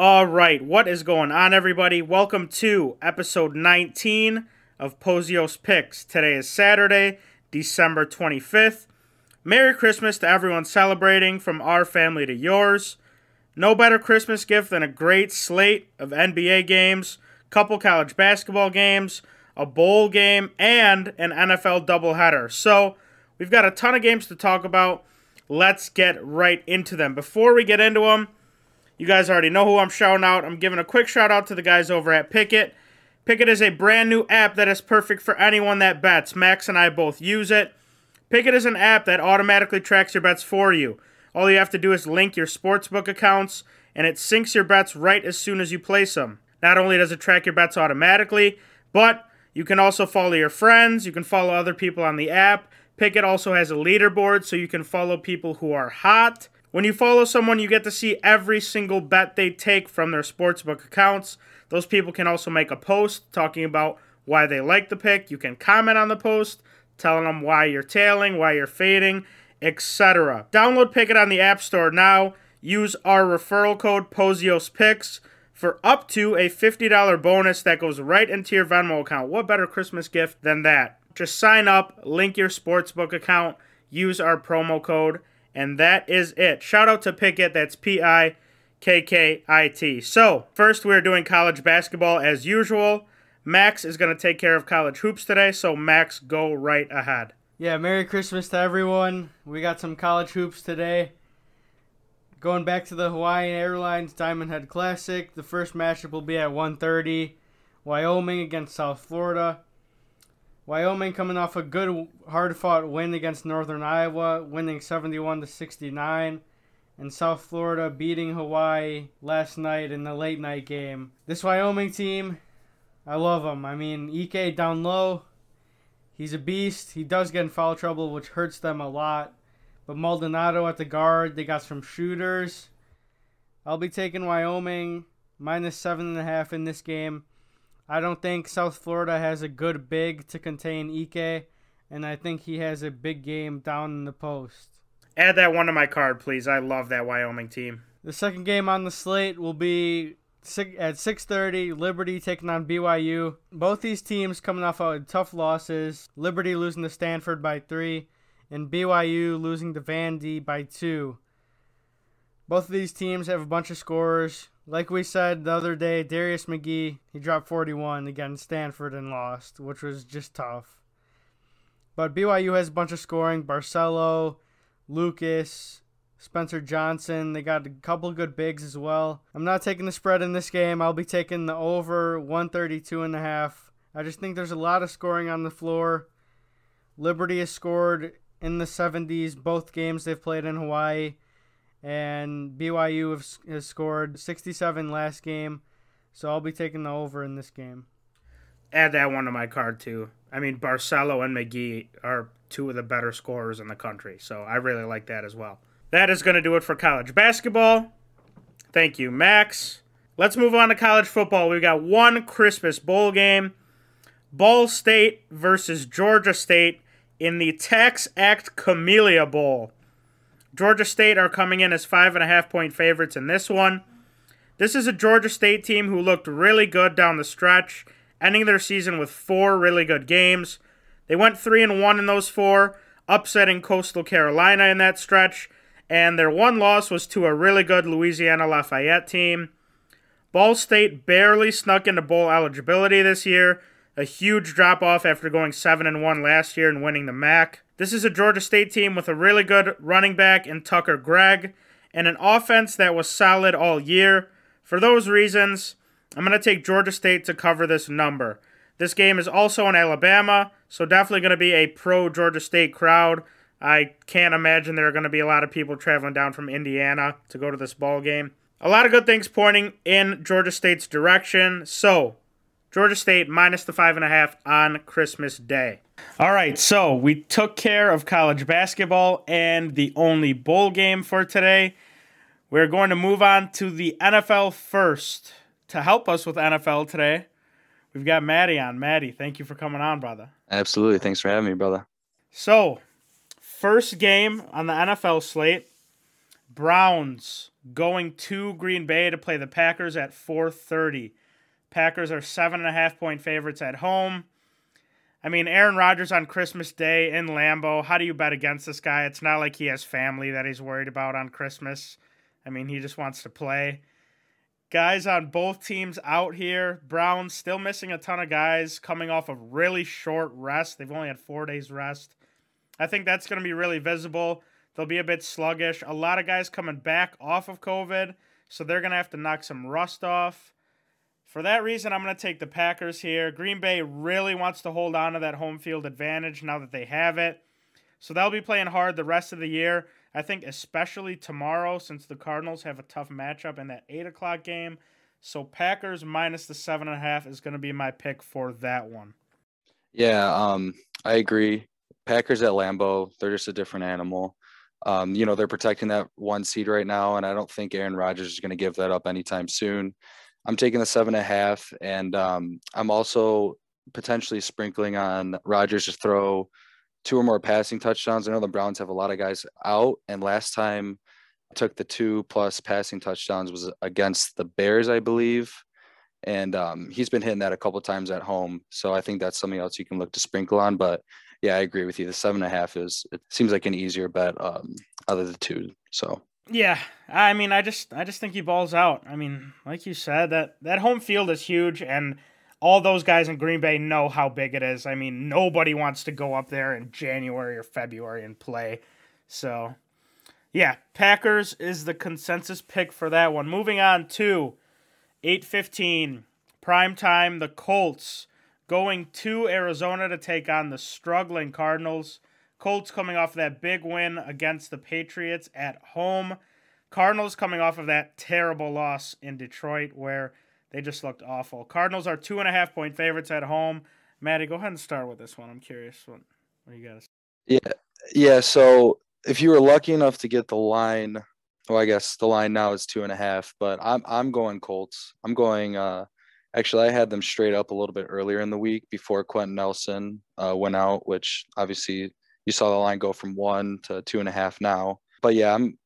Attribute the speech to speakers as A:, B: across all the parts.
A: All right, what is going on, everybody? Welcome to episode 19 of Pozios Picks. Today is Saturday, December 25th. Merry Christmas to everyone celebrating from our family to yours. No better Christmas gift than a great slate of NBA games, couple college basketball games, a bowl game, and an NFL doubleheader. So, we've got a ton of games to talk about. Let's get right into them. Before we get into them, you guys already know who I'm shouting out. I'm giving a quick shout out to the guys over at Pikkit. Pikkit is a brand new app that is perfect for anyone that bets. Max and I both use it. Pikkit is an app that automatically tracks your bets for you. All you have to do is link your sportsbook accounts, and it syncs your bets right as soon as you place them. Not only does it track your bets automatically, but you can also follow your friends, you can follow other people on the app. Pikkit also has a leaderboard so you can follow people who are hot. When you follow someone, you get to see every single bet they take from their sportsbook accounts. Those people can also make a post talking about why they like the pick. You can comment on the post, telling them why you're tailing, why you're fading, etc. Download Pikkit on the App Store now. Use our referral code POZIOSPICKS for up to a $50 bonus that goes right into your Venmo account. What better Christmas gift than that? Just sign up, link your sportsbook account, use our promo code and that is it. Shout out to Pikkit. That's P I K K I T. So, first, we're doing college basketball as usual. Max is going to take care of college hoops today. So, Max, go right ahead.
B: Yeah, Merry Christmas to everyone. We got some college hoops today. Going back to the Hawaiian Airlines Diamond Head Classic, the first matchup will be at 1:30. Wyoming against South Florida. Wyoming coming off a good, hard-fought win against Northern Iowa, winning 71 to 69, and South Florida beating Hawaii last night in the late night game. This Wyoming team, I love them. I mean, Ike down low, he's a beast. He does get in foul trouble, which hurts them a lot. But Maldonado at the guard, they got some shooters. I'll be taking Wyoming minus seven and a half in this game. I don't think South Florida has a good big to contain Ike, and I think he has a big game down in the post.
A: Add that one to my card, please. I love that Wyoming team.
B: The second game on the slate will be at 6:30. Liberty taking on BYU. Both these teams coming off of tough losses. Liberty losing to Stanford by three, and BYU losing to Vandy by two. Both of these teams have a bunch of scorers like we said the other day, Darius McGhee, he dropped 41 against Stanford and lost, which was just tough. But BYU has a bunch of scoring. Barcello, Lucas, Spencer Johnson. They got a couple good bigs as well. I'm not taking the spread in this game. I'll be taking the over 132 and a half. I just think there's a lot of scoring on the floor. Liberty has scored in the 70s both games they've played in Hawaii and BYU have, has scored 67 last game, so I'll be taking the over in this game.
A: Add that one to my card too. I mean, Barcello and McGhee are two of the better scorers in the country, so I really like that as well. That is going to do it for college basketball. Thank you, Max. Let's move on to college football. We've got one Christmas bowl game Ball State versus Georgia State in the Tax Act Camellia Bowl. Georgia State are coming in as five and a half point favorites in this one. This is a Georgia State team who looked really good down the stretch, ending their season with four really good games. They went three and one in those four, upsetting Coastal Carolina in that stretch, and their one loss was to a really good Louisiana Lafayette team. Ball State barely snuck into bowl eligibility this year, a huge drop off after going 7 and 1 last year and winning the MAC. This is a Georgia State team with a really good running back in Tucker Gregg and an offense that was solid all year. For those reasons, I'm going to take Georgia State to cover this number. This game is also in Alabama, so definitely going to be a pro Georgia State crowd. I can't imagine there are going to be a lot of people traveling down from Indiana to go to this ball game. A lot of good things pointing in Georgia State's direction. So, Georgia State minus the five and a half on Christmas Day. All right, so we took care of college basketball and the only bowl game for today. We're going to move on to the NFL first. To help us with NFL today, we've got Maddie on. Maddie, thank you for coming on, brother.
C: Absolutely. Thanks for having me, brother.
A: So, first game on the NFL slate Browns going to Green Bay to play the Packers at 4:30. Packers are seven and a half point favorites at home. I mean, Aaron Rodgers on Christmas Day in Lambeau. How do you bet against this guy? It's not like he has family that he's worried about on Christmas. I mean, he just wants to play. Guys on both teams out here. Browns still missing a ton of guys coming off a really short rest. They've only had four days rest. I think that's going to be really visible. They'll be a bit sluggish. A lot of guys coming back off of COVID, so they're going to have to knock some rust off. For that reason, I'm going to take the Packers here. Green Bay really wants to hold on to that home field advantage now that they have it. So they'll be playing hard the rest of the year. I think, especially tomorrow, since the Cardinals have a tough matchup in that 8 o'clock game. So Packers minus the 7.5 is going to be my pick for that one.
C: Yeah, um, I agree. Packers at Lambeau, they're just a different animal. Um, you know, they're protecting that one seed right now, and I don't think Aaron Rodgers is going to give that up anytime soon. I'm taking the seven and a half, and um, I'm also potentially sprinkling on Rodgers to throw two or more passing touchdowns. I know the Browns have a lot of guys out, and last time I took the two plus passing touchdowns was against the Bears, I believe. And um, he's been hitting that a couple times at home. So I think that's something else you can look to sprinkle on. But yeah, I agree with you. The seven and a half is it seems like an easier bet um, other than two. So
A: yeah, I mean, I just I just think he balls out. I mean, like you said, that that home field is huge, and all those guys in Green Bay know how big it is. I mean, nobody wants to go up there in January or February and play. So, yeah, Packers is the consensus pick for that one. Moving on to 8:15 prime time, the Colts going to Arizona to take on the struggling Cardinals. Colts coming off of that big win against the Patriots at home. Cardinals coming off of that terrible loss in Detroit where they just looked awful. Cardinals are two and a half point favorites at home. Maddie, go ahead and start with this one. I'm curious what what you guys.
C: Yeah, yeah. So if you were lucky enough to get the line, well, I guess the line now is two and a half, but I'm I'm going Colts. I'm going uh Actually, I had them straight up a little bit earlier in the week before Quenton Nelson uh, went out, which obviously you saw the line go from one to two and a half now. But yeah, I'm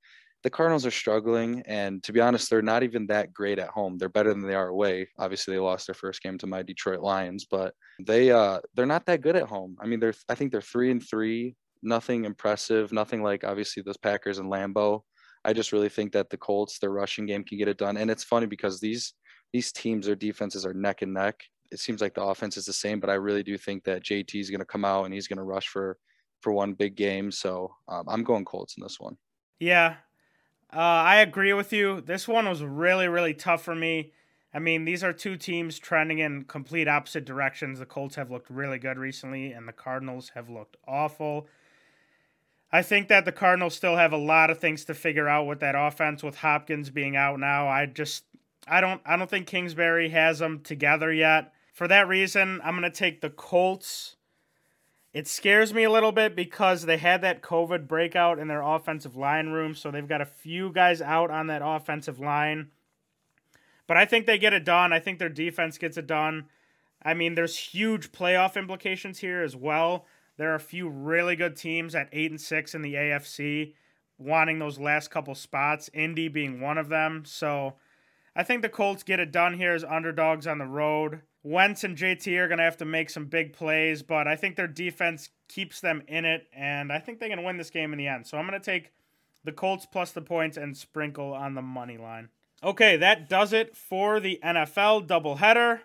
C: the Cardinals are struggling, and to be honest, they're not even that great at home. They're better than they are away. Obviously, they lost their first game to my Detroit Lions, but they uh they're not that good at home. I mean, they're I think they're three and three, nothing impressive, nothing like obviously those Packers and Lambeau. I just really think that the Colts, their rushing game can get it done. And it's funny because these these teams, their defenses are neck and neck. It seems like the offense is the same, but I really do think that JT is going to come out and he's going to rush for for one big game. So um, I'm going Colts in this one.
A: Yeah, uh, I agree with you. This one was really really tough for me. I mean, these are two teams trending in complete opposite directions. The Colts have looked really good recently, and the Cardinals have looked awful. I think that the Cardinals still have a lot of things to figure out with that offense with Hopkins being out now. I just I don't I don't think Kingsbury has them together yet. For that reason, I'm going to take the Colts. It scares me a little bit because they had that COVID breakout in their offensive line room, so they've got a few guys out on that offensive line. But I think they get it done. I think their defense gets it done. I mean, there's huge playoff implications here as well. There are a few really good teams at 8 and 6 in the AFC wanting those last couple spots, Indy being one of them. So, I think the Colts get it done here as underdogs on the road. Wentz and JT are going to have to make some big plays, but I think their defense keeps them in it, and I think going to win this game in the end. So I'm going to take the Colts plus the points and sprinkle on the money line. Okay, that does it for the NFL doubleheader.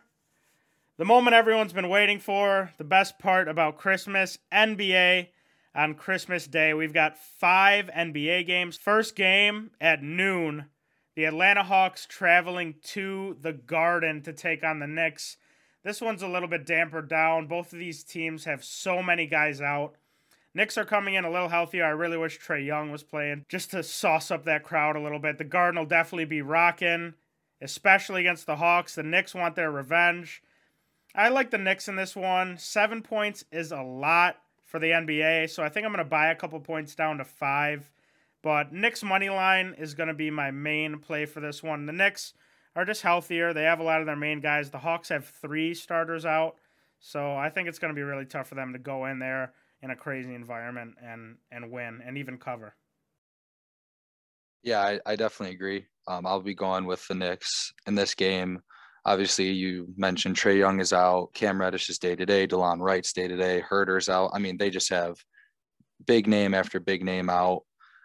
A: The moment everyone's been waiting for, the best part about Christmas, NBA on Christmas Day. We've got five NBA games. First game at noon the Atlanta Hawks traveling to the Garden to take on the Knicks. This one's a little bit dampered down. Both of these teams have so many guys out. Knicks are coming in a little healthier. I really wish Trae Young was playing just to sauce up that crowd a little bit. The Garden will definitely be rocking, especially against the Hawks. The Knicks want their revenge. I like the Knicks in this one. Seven points is a lot for the NBA, so I think I'm going to buy a couple points down to five. But Knicks money line is going to be my main play for this one. The Knicks are just healthier. They have a lot of their main guys. The Hawks have three starters out. So I think it's going to be really tough for them to go in there in a crazy environment and and win and even cover.
C: Yeah, I, I definitely agree. Um, I'll be going with the Knicks in this game. Obviously, you mentioned Trae Young is out, Cam Reddish is day to day, Delon Wright's day to day, Huerter's out. I mean, they just have big name after big name out.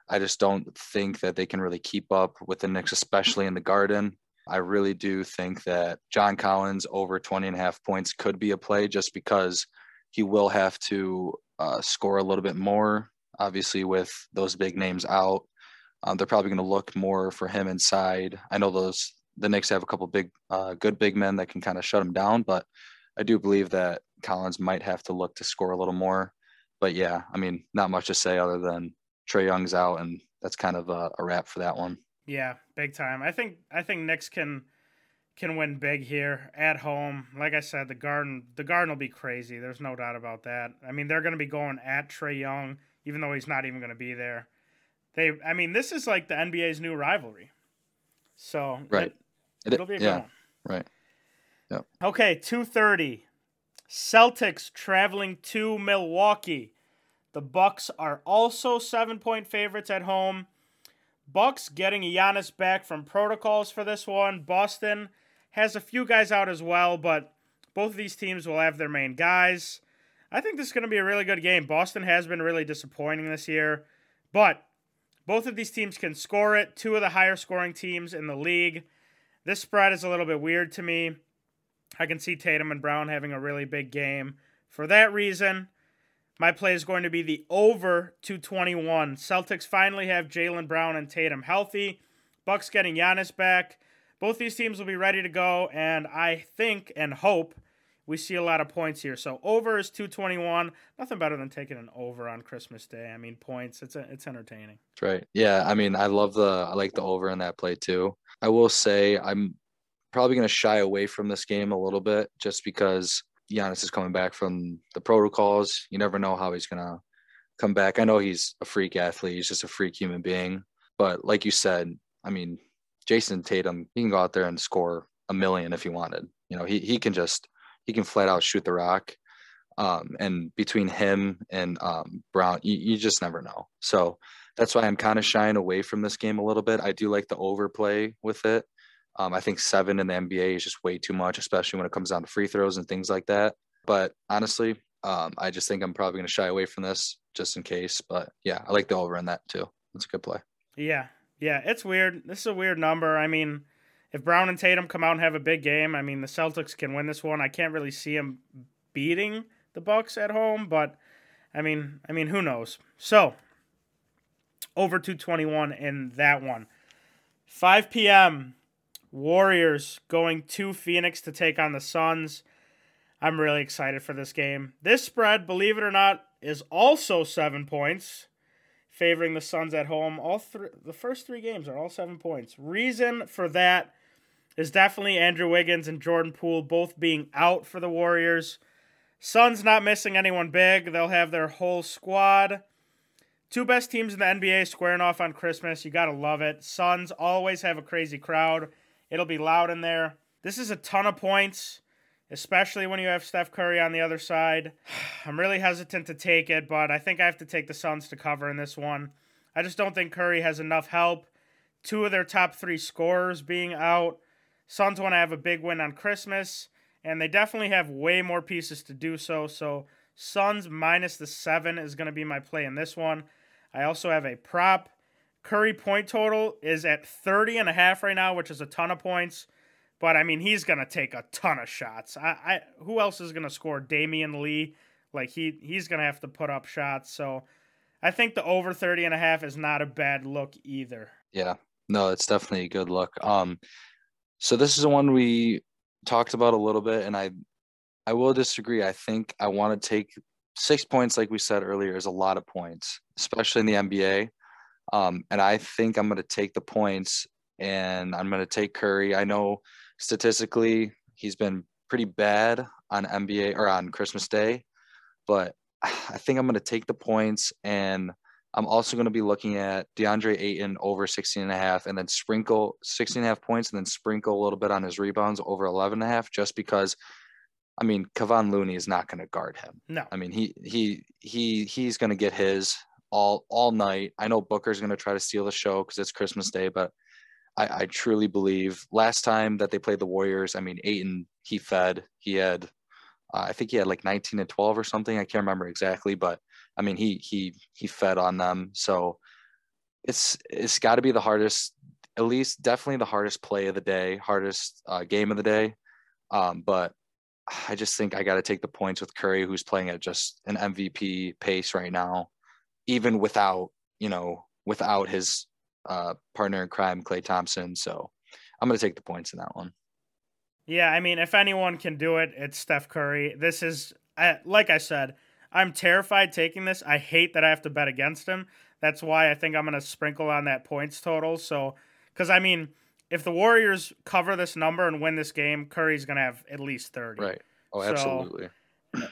C: I just don't think that they can really keep up with the Knicks, especially in the Garden. I really do think that John Collins over 20 and a half points could be a play just because he will have to uh, score a little bit more, obviously, with those big names out. Um, they're probably going to look more for him inside. I know those the Knicks have a couple big, uh, good big men that can kind of shut him down, but I do believe that Collins might have to look to score a little more. But yeah, I mean, not much to say other than Trae Young's out, and that's kind of a, a wrap for that one.
A: Yeah, big time. I think I think Knicks can can win big here at home. Like I said, the Garden the Garden will be crazy. There's no doubt about that. I mean, they're going to be going at Trae Young, even though he's not even going to be there. They, I mean, this is like the NBA's new rivalry. So
C: right,
A: it, will be a good
C: yeah,
A: one.
C: right. Yep.
A: Okay, two thirty. Celtics traveling to Milwaukee. The Bucks are also seven point favorites at home. Bucks getting Giannis back from protocols for this one. Boston has a few guys out as well, but both of these teams will have their main guys. I think this is going to be a really good game. Boston has been really disappointing this year, but both of these teams can score it. Two of the higher scoring teams in the league. This spread is a little bit weird to me. I can see Tatum and Brown having a really big game. For that reason, my play is going to be the over 221. Celtics finally have Jaylen Brown and Tatum healthy. Bucks getting Giannis back. Both these teams will be ready to go, and I think and hope we see a lot of points here. So over is 221. Nothing better than taking an over on Christmas Day. I mean, points. It's a, it's entertaining.
C: That's right. Yeah, I mean, I love the I like the over in that play too. I will say I'm probably going to shy away from this game a little bit just because Giannis is coming back from the protocols. You never know how he's to come back. I know he's a freak athlete. He's just a freak human being. But like you said, I mean, Jayson Tatum, he can go out there and score a million if he wanted. You know, he, he can just, he can flat out shoot the rock. Um, and between him and um, Brown, you, you just never know. So that's why I'm kind of shying away from this game a little bit. I do like the overplay with it. Um, I think seven in the NBA is just way too much, especially when it comes down to free throws and things like that. But honestly, um, I just think I'm probably going to shy away from this just in case. But yeah, I like the over in that too. That's a good play.
A: Yeah. Yeah. It's weird. This is a weird number. I mean, if Brown and Tatum come out and have a big game, I mean, the Celtics can win this one. I can't really see them beating the Bucks at home, but I mean, I mean, who knows? So, over 221 in that one. 5 p.m. Warriors going to Phoenix to take on the Suns. I'm really excited for this game. This spread, believe it or not, is also seven points, favoring the Suns at home. All three, the first three games are all seven points. Reason for that is definitely Andrew Wiggins and Jordan Poole both being out for the Warriors. Suns not missing anyone big. They'll have their whole squad. Two best teams in the NBA squaring off on Christmas. You got to love it. Suns always have a crazy crowd. It'll be loud in there. This is a ton of points, especially when you have Steph Curry on the other side. I'm really hesitant to take it, but I think I have to take the Suns to cover in this one. I just don't think Curry has enough help. Two of their top three scorers being out. Suns want to have a big win on Christmas, and they definitely have way more pieces to do so. So, Suns minus the seven is going to be my play in this one. I also have a prop Curry point total is at 30 and a half right now, which is a ton of points. But I mean, he's gonna take a ton of shots. I, I who else is gonna score? Damion Lee, like he he's gonna have to put up shots. So I think the over 30 and a half is not a bad look either.
C: Yeah, no, it's definitely a good look. Um, so this is the one we talked about a little bit, and I I will disagree. I think I want to take six points, like we said earlier, is a lot of points, especially in the NBA. Um, and I think I'm going to take the points and I'm going to take Curry. I know statistically he's been pretty bad on NBA or on Christmas Day, but I think I'm going to take the points and I'm also going to be looking at DeAndre Ayton over 16 and a half and then sprinkle 16 and a half points and then sprinkle a little bit on his rebounds over 11 and a half just because I mean, Kevon Looney is not going to guard him.
A: No.
C: I mean, he he he he's going to get his all all night. I know Booker's going to try to steal the show because it's Christmas Day, but I, I truly believe last time that they played the Warriors, I mean, Ayton he fed. He had, uh, I think he had like 19 and 12 or something. I can't remember exactly, but I mean, he he he fed on them. So it's it's got to be the hardest, at least definitely the hardest play of the day, hardest uh, game of the day. Um, but I just think I got to take the points with Curry, who's playing at just an MVP pace right now, even without you know without his uh, partner in crime, Klay Thompson. So I'm going to take the points in that one.
A: Yeah, I mean, if anyone can do it, it's Steph Curry. This is, like I said, I'm terrified taking this. I hate that I have to bet against him. That's why I think I'm going to sprinkle on that points total. So, because I mean, if the Warriors cover this number and win this game, Curry's going to have at least 30.
C: Right. Oh, absolutely.
A: So,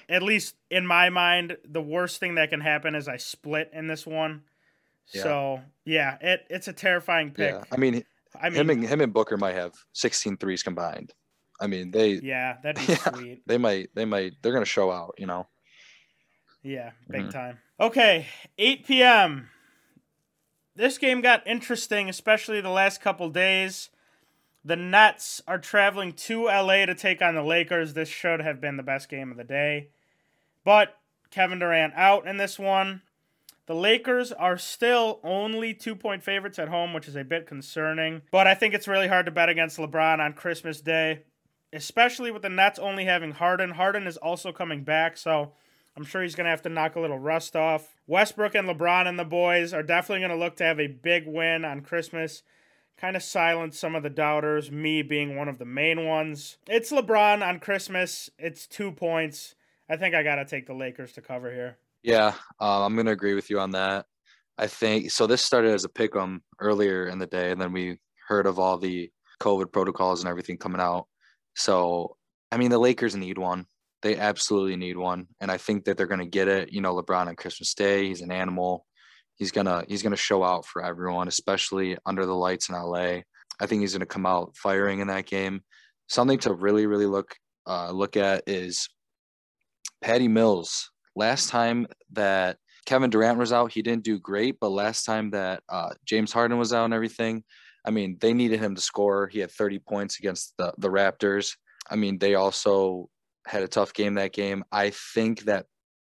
A: at least in my mind, the worst thing that can happen is I split in this one. Yeah. So yeah, it it's a terrifying pick. Yeah.
C: I mean, I mean, him and him and Booker might have 16 threes combined. I mean, they
A: yeah, that'd be yeah, sweet.
C: They might they might they're gonna show out, you know.
A: Yeah, big mm-hmm. time. Okay, 8 p.m. This game got interesting, especially the last couple days. The Nets are traveling to LA to take on the Lakers. This should have been the best game of the day. But Kevin Durant out in this one. The Lakers are still only two point favorites at home, which is a bit concerning. But I think it's really hard to bet against LeBron on Christmas Day, especially with the Nets only having Harden. Harden is also coming back, so I'm sure he's going to have to knock a little rust off. Westbrook and LeBron and the boys are definitely going to look to have a big win on Christmas. Kind of silence some of the doubters, me being one of the main ones. It's LeBron on Christmas. It's two points. I think I got to take the Lakers to cover here.
C: Yeah, uh, I'm gonna agree with you on that. I think so. This started as a pick 'em earlier in the day, and then we heard of all the COVID protocols and everything coming out. So, I mean, the Lakers need one. They absolutely need one, and I think that they're gonna get it. You know, LeBron on Christmas Day, he's an animal. He's gonna he's gonna show out for everyone, especially under the lights in LA. I think he's gonna come out firing in that game. Something to really really look uh, look at is Patty Mills last time that Kevin Durant was out, he didn't do great. But last time that uh, James Harden was out and everything, I mean, they needed him to score. He had 30 points against the, the Raptors. I mean, they also had a tough game that game. I think that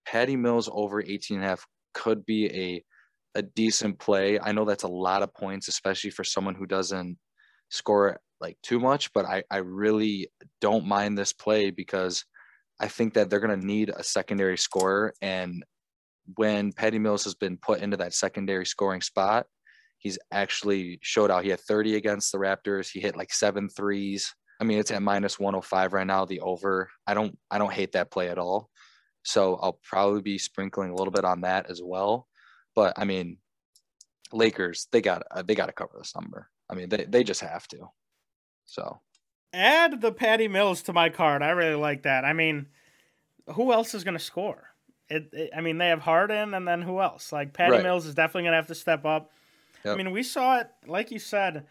C: Patty Mills over 18 and a half could be a a decent play. I know that's a lot of points, especially for someone who doesn't score like too much, but I, I really don't mind this play because – I think that they're going to need a secondary scorer. And when Patty Mills has been put into that secondary scoring spot, he's actually showed out. He had 30 against the Raptors. He hit like seven threes. I mean, it's at minus 105 right now, the over. I don't I don't hate that play at all. So I'll probably be sprinkling a little bit on that as well. But I mean, Lakers, they got uh, they got to cover this number. I mean, they they just have to. So
A: add the Patty Mills to my card. I really like that. I mean, who else is going to score? It, it, I mean, they have Harden, and then who else? Like Patty right. Mills is definitely going to have to step up. Yep. I mean, we saw it, like you said,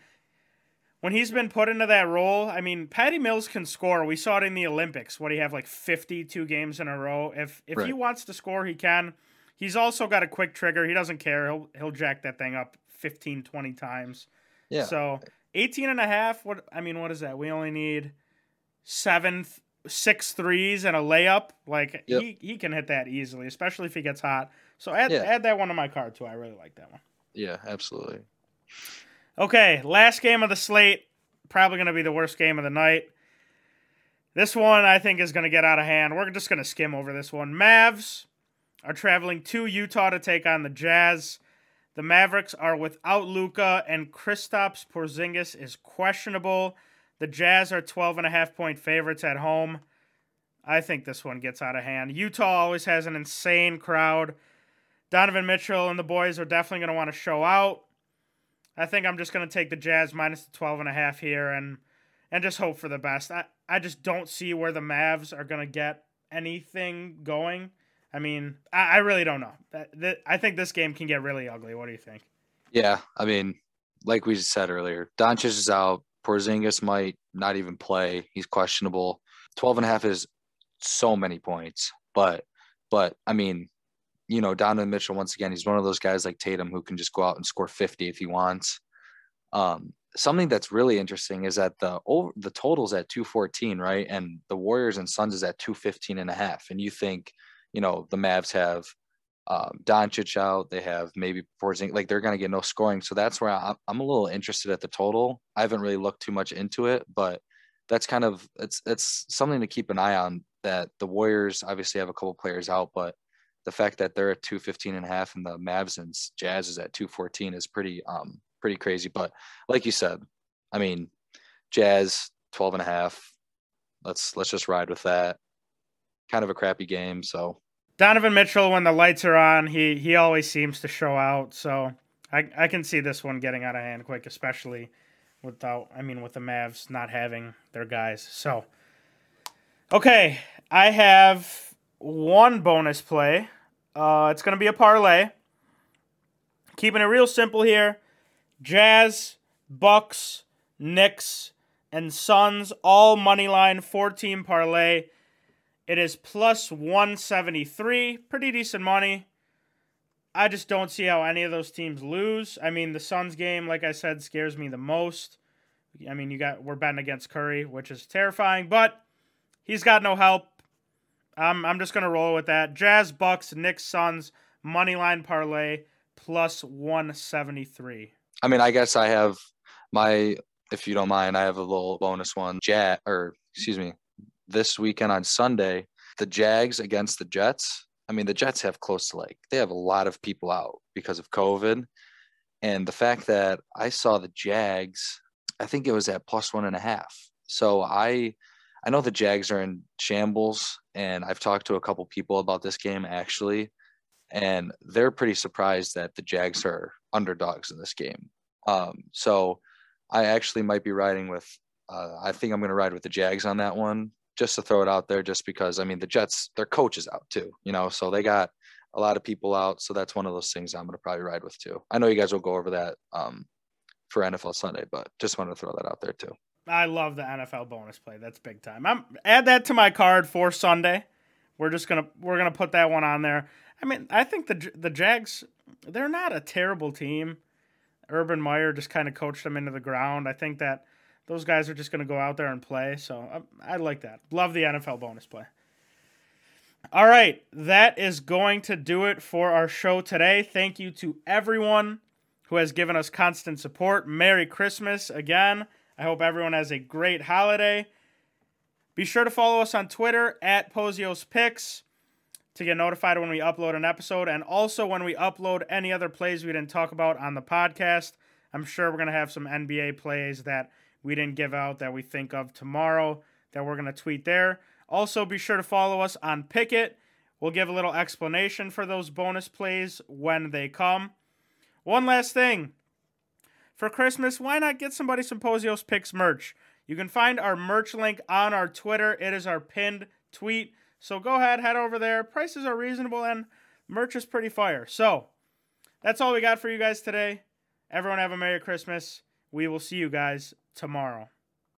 A: when he's been put into that role. I mean, Patty Mills can score. We saw it in the Olympics. What he have like fifty-two games in a row. If if right. he wants to score, he can. He's also got a quick trigger. He doesn't care. He'll he'll jack that thing up 15, 20 times. Yeah. So 18 and a half. What I mean, what is that? We only need seven, six threes and a layup. Like yep. he, he can hit that easily, especially if he gets hot. So add yeah. add that one to my card too. I really like that one.
C: Yeah, absolutely.
A: Okay, last game of the slate. Probably going to be the worst game of the night. This one I think is going to get out of hand. We're just going to skim over this one. Mavs are traveling to Utah to take on the Jazz. The Mavericks are without Luka, and Kristaps Porzingis is questionable. The Jazz are 12 and a half point favorites at home. I think this one gets out of hand. Utah always has an insane crowd. Donovan Mitchell and the boys are definitely going to want to show out. I think I'm just going to take the Jazz minus the 12 and a half here and and just hope for the best. I, I just don't see where the Mavs are going to get anything going. I mean, I, I really don't know. That, that, I think this game can get really ugly. What do you think?
C: Yeah, I mean, like we said earlier, Doncic is out. Porzingis might not even play. He's questionable. 12 and a half is so many points. But, but I mean, you know, Donovan Mitchell, once again, he's one of those guys like Tatum who can just go out and score 50 if he wants. Um, something that's really interesting is that the over the totals at 214, right? And the Warriors and Suns is at 215 and a half. And you think, you know, the Mavs have um, Doncic out, they have maybe Porzingis, like they're going to get no scoring. So that's where I'm, I'm a little interested at the total. I haven't really looked too much into it, but that's kind of it's it's something to keep an eye on that the Warriors obviously have a couple players out, but the fact that they're at 215 and a half and the Mavs and Jazz is at 214 is pretty um pretty crazy. But like you said, I mean, Jazz 12 and a half. Let's let's just ride with that. Kind of a crappy game, so
A: Donovan Mitchell, when the lights are on, he he always seems to show out. So I I can see this one getting out of hand quick, especially without I mean with the Mavs not having their guys. So okay, I have one bonus play. Uh, it's gonna be a parlay. Keeping it real simple here. Jazz, Bucks, Knicks, and Suns all money line four team parlay. It is plus 173. Pretty decent money. I just don't see how any of those teams lose. I mean, the Suns game, like I said, scares me the most. I mean, you got we're betting against Curry, which is terrifying, but he's got no help. I'm I'm just gonna roll with that. Jazz, Bucks, Knicks, Suns, money line parlay plus 173.
C: I mean, I guess I have my, if you don't mind, I have a little bonus one. Jazz, or excuse me, this weekend on Sunday, the Jags against the Jets. I mean, the Jets have close to like, they have a lot of people out because of COVID. And the fact that I saw the Jags, I think it was at plus one and a half. So I, I know the Jags are in shambles, and I've talked to a couple people about this game actually, and they're pretty surprised that the Jags are underdogs in this game. Um, so I actually might be riding with. Uh, I think I'm going to ride with the Jags on that one just to throw it out there, just because I mean the Jets, their coach is out too, you know, so they got a lot of people out. So that's one of those things I'm to probably ride with too. I know you guys will go over that um, for NFL Sunday, but just wanted to throw that out there too.
A: I love the NFL bonus play. That's big time. I'm add that to my card for Sunday. We're just gonna we're gonna put that one on there. I mean, I think the the Jags they're not a terrible team. Urban Meyer just kind of coached them into the ground. I think that those guys are just going to go out there and play. So I, um, I like that. Love the NFL bonus play. All right, that is going to do it for our show today. Thank you to everyone who has given us constant support. Merry Christmas again. I hope everyone has a great holiday. Be sure to follow us on Twitter at Pozios Picks to get notified when we upload an episode and also when we upload any other plays we didn't talk about on the podcast. I'm sure we're going to have some NBA plays that we didn't give out that we think of tomorrow that we're going to tweet there. Also, be sure to follow us on Pikkit. We'll give a little explanation for those bonus plays when they come. One last thing. For Christmas, why not get somebody some Pozios Picks merch? You can find our merch link on our Twitter. It is our pinned tweet. So go ahead, head over there. Prices are reasonable and merch is pretty fire. So that's all we got for you guys today. Everyone have a Merry Christmas. We will see you guys tomorrow.